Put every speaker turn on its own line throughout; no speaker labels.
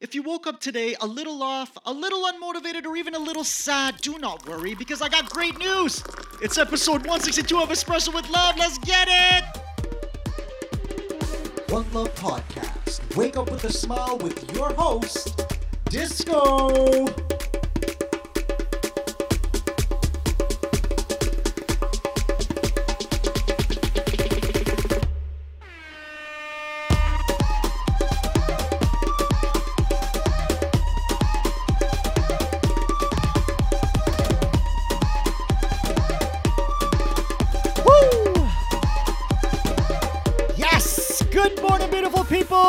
If you woke up today a little off, a little unmotivated, or even a little sad, do not worry because I got great news. It's episode 162 of Espresso with Love. Let's get it!
One Love Podcast. Wake up with a smile with your host, Disco.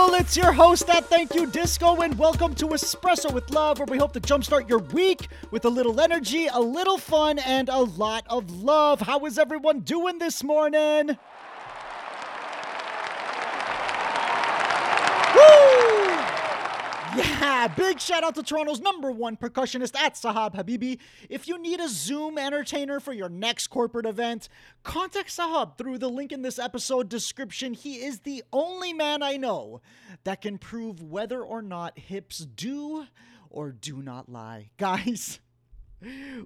People. It's your host at Thank You Disco, and welcome to Espresso with Love, where we hope to jumpstart your week with a little energy, a little fun, and a lot of love. How is everyone doing this morning? big shout out to Toronto's number one percussionist at Sahab Habibi. If you need a Zoom entertainer for your next corporate event, contact Sahab through the link in this episode description. He is the only man I know that can prove whether or not hips do or do not lie. Guys,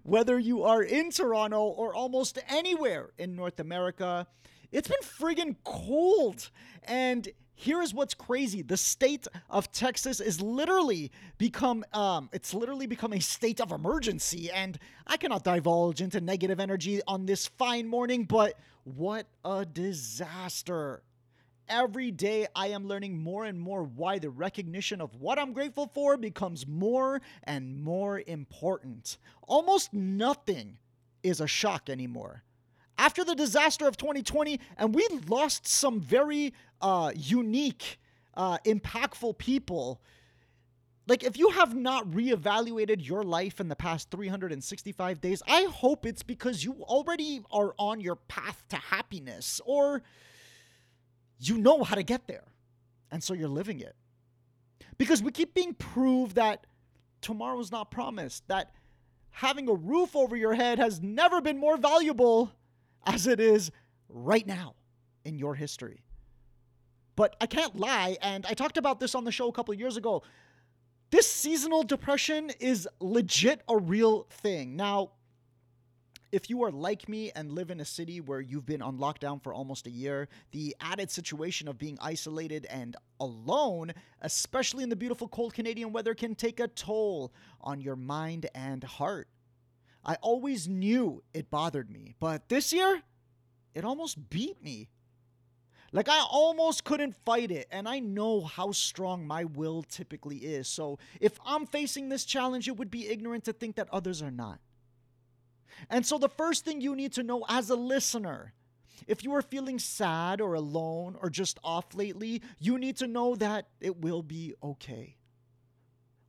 whether you are in Toronto or almost anywhere in North America, it's been friggin' cold. And here's what's crazy the state of texas is literally become um it's literally become a state of emergency and i cannot divulge into negative energy on this fine morning but what a disaster every day I am learning more and more why the recognition of what I'm grateful for becomes more and more important. Almost nothing is a shock anymore. After the disaster of 2020, and we lost some very uh, unique, uh, impactful people. Like, if you have not reevaluated your life in the past 365 days, I hope it's because you already are on your path to happiness or you know how to get there. And so you're living it. Because we keep being proved that tomorrow's not promised, that having a roof over your head has never been more valuable as it is right now in your history. But I can't lie, and I talked about this on the show a couple years ago. This seasonal depression is legit a real thing. Now, if you are like me and live in a city where you've been on lockdown for almost a year, the added situation of being isolated and alone, especially in the beautiful cold Canadian weather, can take a toll on your mind and heart. I always knew it bothered me, but this year, it almost beat me. Like, I almost couldn't fight it, and I know how strong my will typically is. So, if I'm facing this challenge, it would be ignorant to think that others are not. And so, the first thing you need to know as a listener, if you are feeling sad or alone or just off lately, you need to know that it will be okay.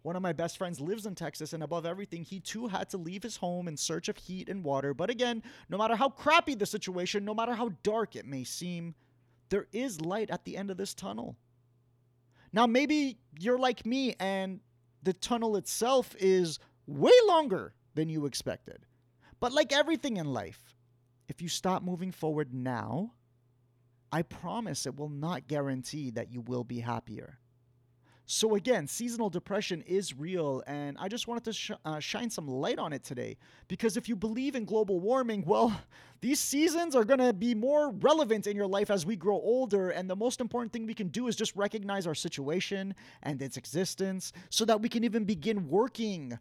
One of my best friends lives in Texas, and above everything, he too had to leave his home in search of heat and water. But again, no matter how crappy the situation, no matter how dark it may seem, there is light at the end of this tunnel. Now, maybe you're like me, and the tunnel itself is way longer than you expected. But like everything in life, if you stop moving forward now, I promise it will not guarantee that you will be happier. So, again, seasonal depression is real, and I just wanted to sh- uh, shine some light on it today. Because if you believe in global warming, well, these seasons are going to be more relevant in your life as we grow older. And the most important thing we can do is just recognize our situation and its existence so that we can even begin working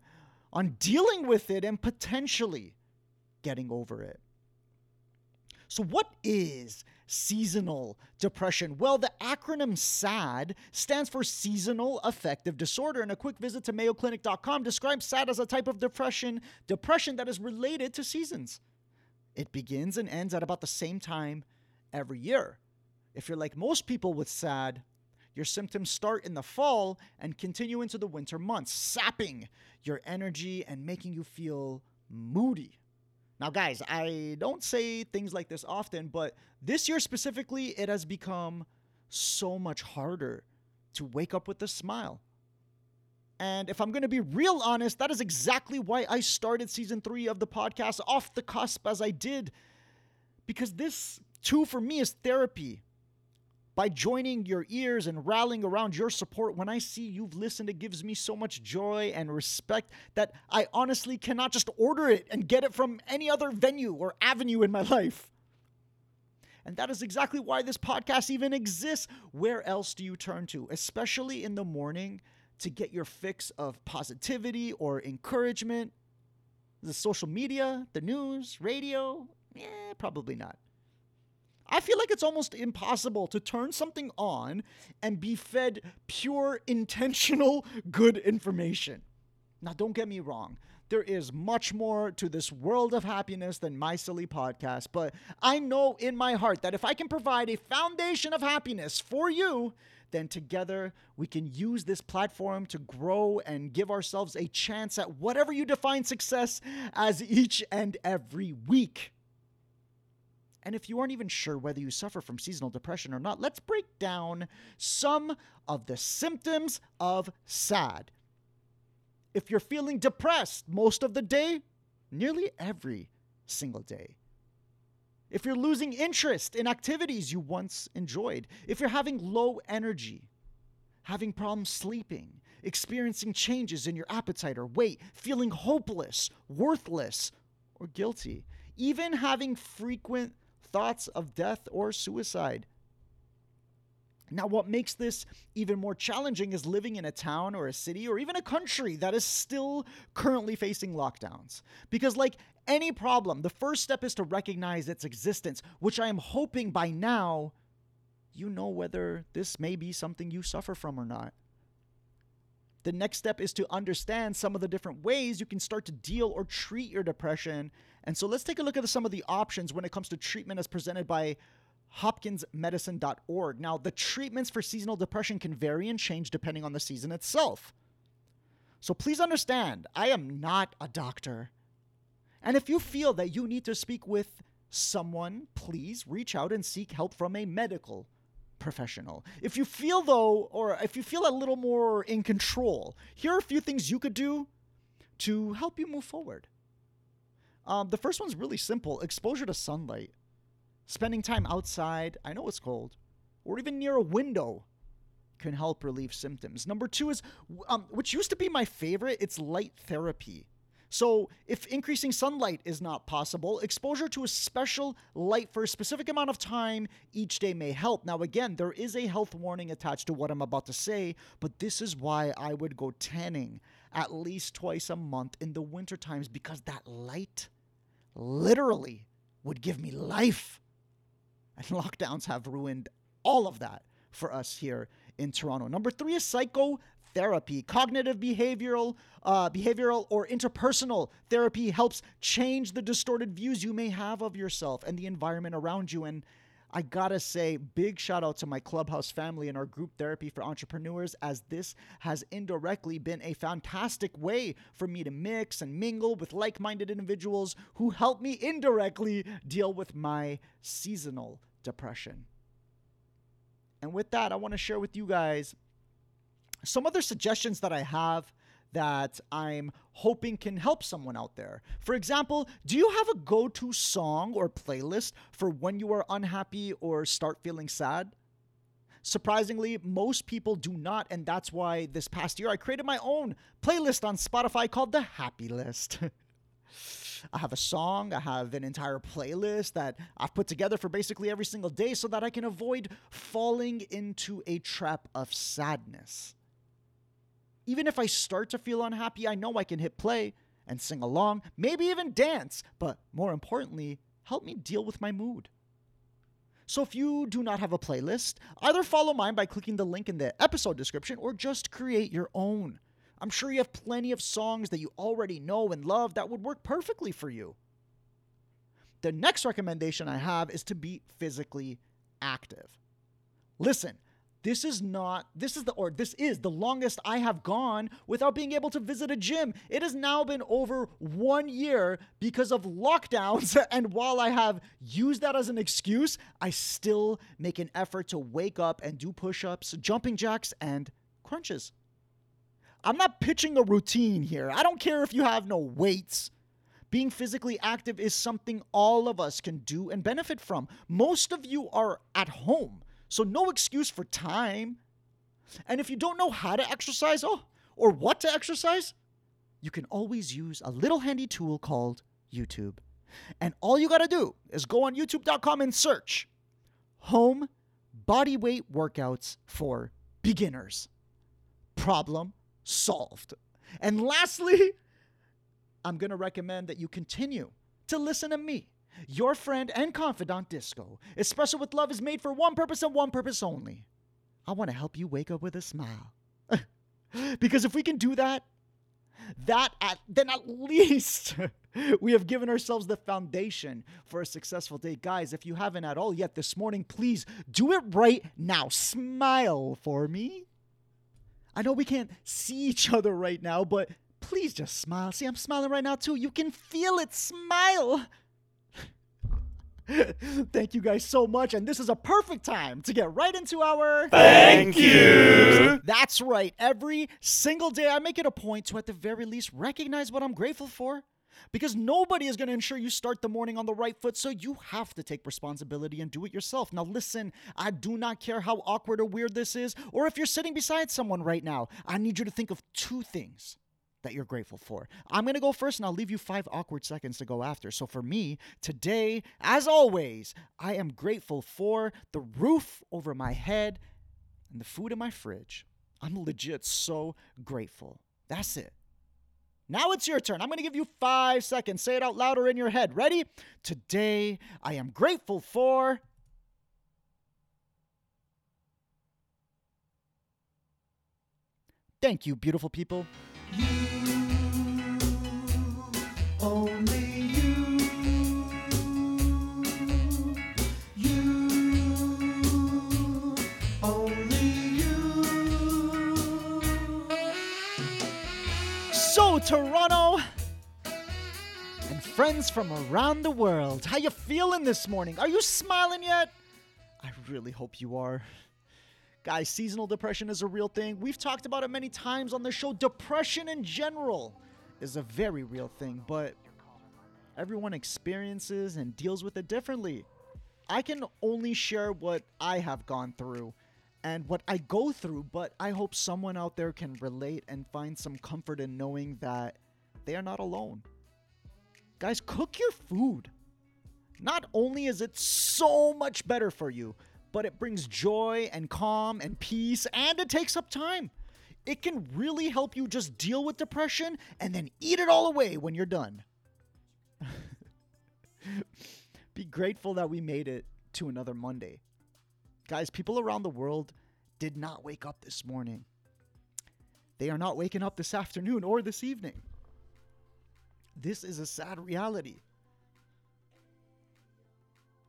on dealing with it and potentially getting over it. So, what is seasonal depression? Well, the acronym SAD stands for Seasonal Affective Disorder, and a quick visit to mayoclinic.com describes SAD as a type of depression, depression that is related to seasons. It begins and ends at about the same time every year. If you're like most people with SAD, your symptoms start in the fall and continue into the winter months, sapping your energy and making you feel moody. Now, guys, I don't say things like this often, but this year specifically, it has become so much harder to wake up with a smile. And if I'm going to be real honest, that is exactly why I started season three of the podcast off the cusp as I did. Because this, too, for me, is therapy. By joining your ears and rallying around your support when I see you've listened. It gives me so much joy and respect that I honestly cannot just order it and get it from any other venue or avenue in my life. And that is exactly why this podcast even exists. Where else do you turn to, especially in the morning, to get your fix of positivity or encouragement? The social media, the news, radio? Eh, probably not. I feel like it's almost impossible to turn something on and be fed pure, intentional, good information. Now, don't get me wrong. There is much more to this world of happiness than my silly podcast, but I know in my heart that if I can provide a foundation of happiness for you, then together we can use this platform to grow and give ourselves a chance at whatever you define success as each and every week. And if you aren't even sure whether you suffer from seasonal depression or not, let's break down some of the symptoms of SAD. If you're feeling depressed most of the day, nearly every single day. If you're losing interest in activities you once enjoyed, if you're having low energy, having problems sleeping, experiencing changes in your appetite or weight, feeling hopeless, worthless, or guilty, even having frequent thoughts of death or suicide. Now, what makes this even more challenging is living in a town or a city or even a country that is still currently facing lockdowns. Because, like any problem, the first step is to recognize its existence, which I am hoping by now you know whether this may be something you suffer from or not. The next step is to understand some of the different ways you can start to deal or treat your depression. And so let's take a look at some of the options when it comes to treatment as presented by hopkinsmedicine.org. Now, the treatments for seasonal depression can vary and change depending on the season itself. So please understand, I am not a doctor. And if you feel that you need to speak with someone, please reach out and seek help from a medical professional. If you feel though, or if you feel a little more in control, here are a few things you could do to help you move forward. Um, the first one's really simple exposure to sunlight. Spending time outside, I know it's cold, or even near a window can help relieve symptoms. Number two is, um, which used to be my favorite, it's light therapy. So, if increasing sunlight is not possible, exposure to a special light for a specific amount of time each day may help. Now, again, there is a health warning attached to what I'm about to say, but this is why I would go tanning at least twice a month in the winter times because that light literally would give me life. And lockdowns have ruined all of that for us here in Toronto. Number three is psychotherapy. Cognitive behavioral, uh, behavioral or interpersonal therapy helps change the distorted views you may have of yourself and the environment around you. And I gotta say, big shout out to my clubhouse family and our group therapy for entrepreneurs, as this has indirectly been a fantastic way for me to mix and mingle with like minded individuals who help me indirectly deal with my seasonal depression. And with that, I wanna share with you guys some other suggestions that I have that I'm hoping can help someone out there. For example, do you have a go to song or playlist for when you are unhappy or start feeling sad? Surprisingly, most people do not, and that's why this past year I created my own playlist on Spotify called the Happy List. I have a song, I have an entire playlist that I've put together for basically every single day so that I can avoid falling into a trap of sadness. Even if I start to feel unhappy, I know I can hit play and sing along, maybe even dance, but more importantly, help me deal with my mood. So if you do not have a playlist, either follow mine by clicking the link in the episode description or just create your own. I'm sure you have plenty of songs that you already know and love that would work perfectly for you. The next recommendation I have is to be physically active. Listen, this is not this is the or this is the longest I have gone without being able to visit a gym. It has now been over 1 year because of lockdowns and while I have used that as an excuse, I still make an effort to wake up and do push-ups, jumping jacks and crunches. I'm not pitching a routine here. I don't care if you have no weights. Being physically active is something all of us can do and benefit from. Most of you are at home So, no excuse for time. And if you don't know how to exercise oh, or what to exercise, you can always use a little handy tool called YouTube. And all you got to do is go on youtube.com and search home body weight workouts for beginners. Problem solved. And lastly, I'm going to recommend that you continue to listen to me, your friend and confidant Disco. Espresso with Love is made for one purpose and one purpose only. I want to help you wake up with a smile. because if we can do that, that at, then at least we have given ourselves the foundation for a successful day. Guys, if you haven't at all yet this morning, please do it right now. Smile for me. I know we can't see each other right now, but please just smile. See, I'm smiling right now too. You can feel it. Smile. Thank you guys so much. And this is a perfect time to get right into our
Thank you.
That's right. Every single day, I make it a point to, at the very least, recognize what I'm grateful for. Because nobody is going to ensure you start the morning on the right foot, so you have to take responsibility and do it yourself. Now, listen, I do not care how awkward or weird this is, or if you're sitting beside someone right now. I need you to think of two things that you're grateful for. I'm going to go first and I'll leave you five awkward seconds to go after. So, for me, today, as always, I am grateful for the roof over my head and the food in my fridge. I'm legit so grateful. That's it. Now it's your turn. I'm going to give you five seconds. Say it out louder in your head. Ready? Today, I am grateful for. Thank you, beautiful people. Toronto and friends from around the world, how you feeling this morning? Are you smiling yet? I really hope you are. Guys, seasonal depression is a real thing. We've talked about it many times on the show. Depression in general is a very real thing, but everyone experiences and deals with it differently. I can only share what I have gone through and what I go through, but I hope someone out there can relate and find some comfort in knowing that they are not alone. Guys, cook your food. Not only is it so much better for you, but it brings joy and calm and peace, and it takes up time. It can really help you just deal with depression and then eat it all away when you're done. Be grateful that we made it to another Monday. Guys, people around the world did not wake up this morning. They are not waking up this afternoon or this evening. This is a sad reality.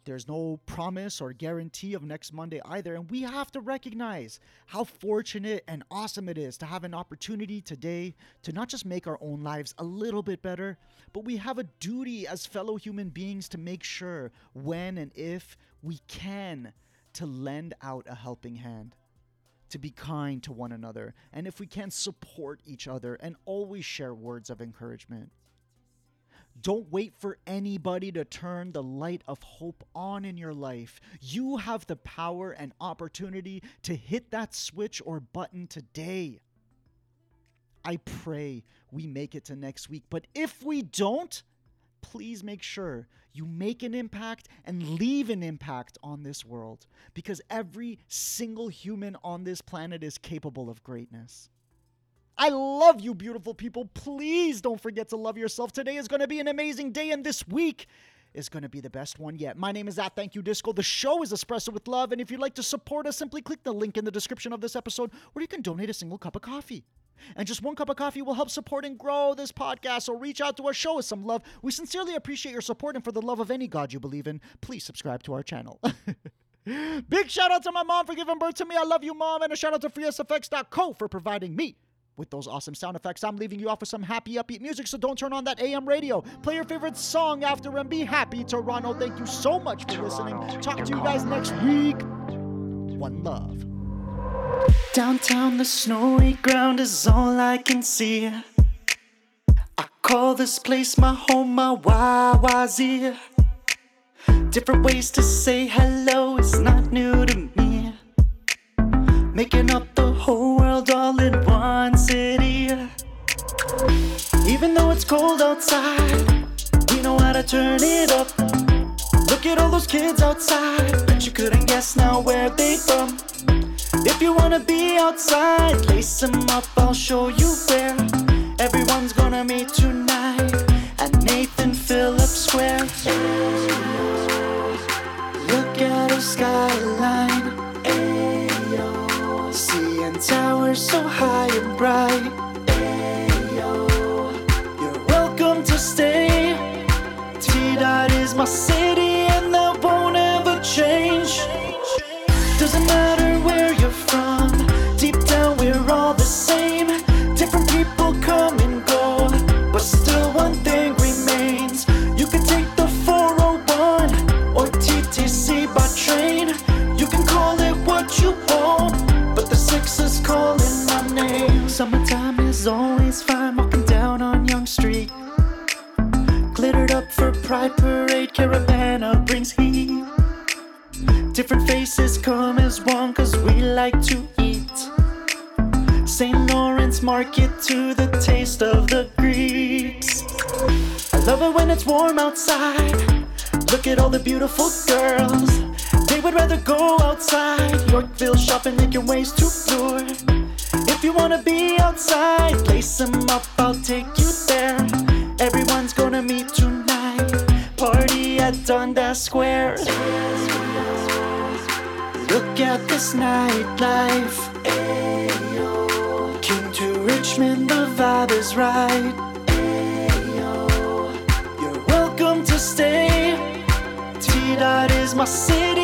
There's no promise or guarantee of next Monday either, and we have to recognize how fortunate and awesome it is to have an opportunity today to not just make our own lives a little bit better, but we have a duty as fellow human beings to make sure when and if we can to lend out a helping hand to be kind to one another, and if we can support each other and always share words of encouragement. Don't wait for anybody to turn the light of hope on in your life. You have the power and opportunity to hit that switch or button today. I pray we make it to next week, but if we don't, please make sure you make an impact and leave an impact on this world because every single human on this planet is capable of greatness. I love you, beautiful people. Please don't forget to love yourself. Today is going to be an amazing day, and this week is going to be the best one yet. My name is at Thank You Disco. The show is Espresso with Love, and if you'd like to support us, simply click the link in the description of this episode where you can donate a single cup of coffee. And just one cup of coffee will help support and grow this podcast. So reach out to us, show us some love. We sincerely appreciate your support, and for the love of any God you believe in, please subscribe to our channel. Big shout out to my mom for giving birth to me. I love you, mom. And a shout out to FreeSFX.co for providing me with those awesome sound effects. I'm leaving you off with some happy, upbeat music, so don't turn on that AM radio. Play your favorite song after and be happy, Toronto. Thank you so much for listening. Talk to you guys next week. One love. Downtown, the snowy ground is all I can see. I call this place my home, my YYZ. Different ways to say hello is not new to me.
making up the whole world all in one city. Even though it's cold outside, we know how to turn it up. Look at all those kids outside, bet you couldn't guess now where they from. If you wanna be outside, lace them up, I'll show you where. Everyone's gonna meet tonight at Nathan Phillips Square. Look at the skyline, ayo. Seeing towers so high and bright, ayo. You're welcome to stay. T Dot is my city, and that won't ever change. It when it's warm outside. Look at all the beautiful girls. They would rather go outside. Yorkville shopping, making ways to lure. If you wanna be outside, lace them up, I'll take you there. Everyone's gonna meet tonight. Party at Dundas Square. Look at this nightlife. King to Richmond, the vibe is right. Welcome to stay. T Dot is my city,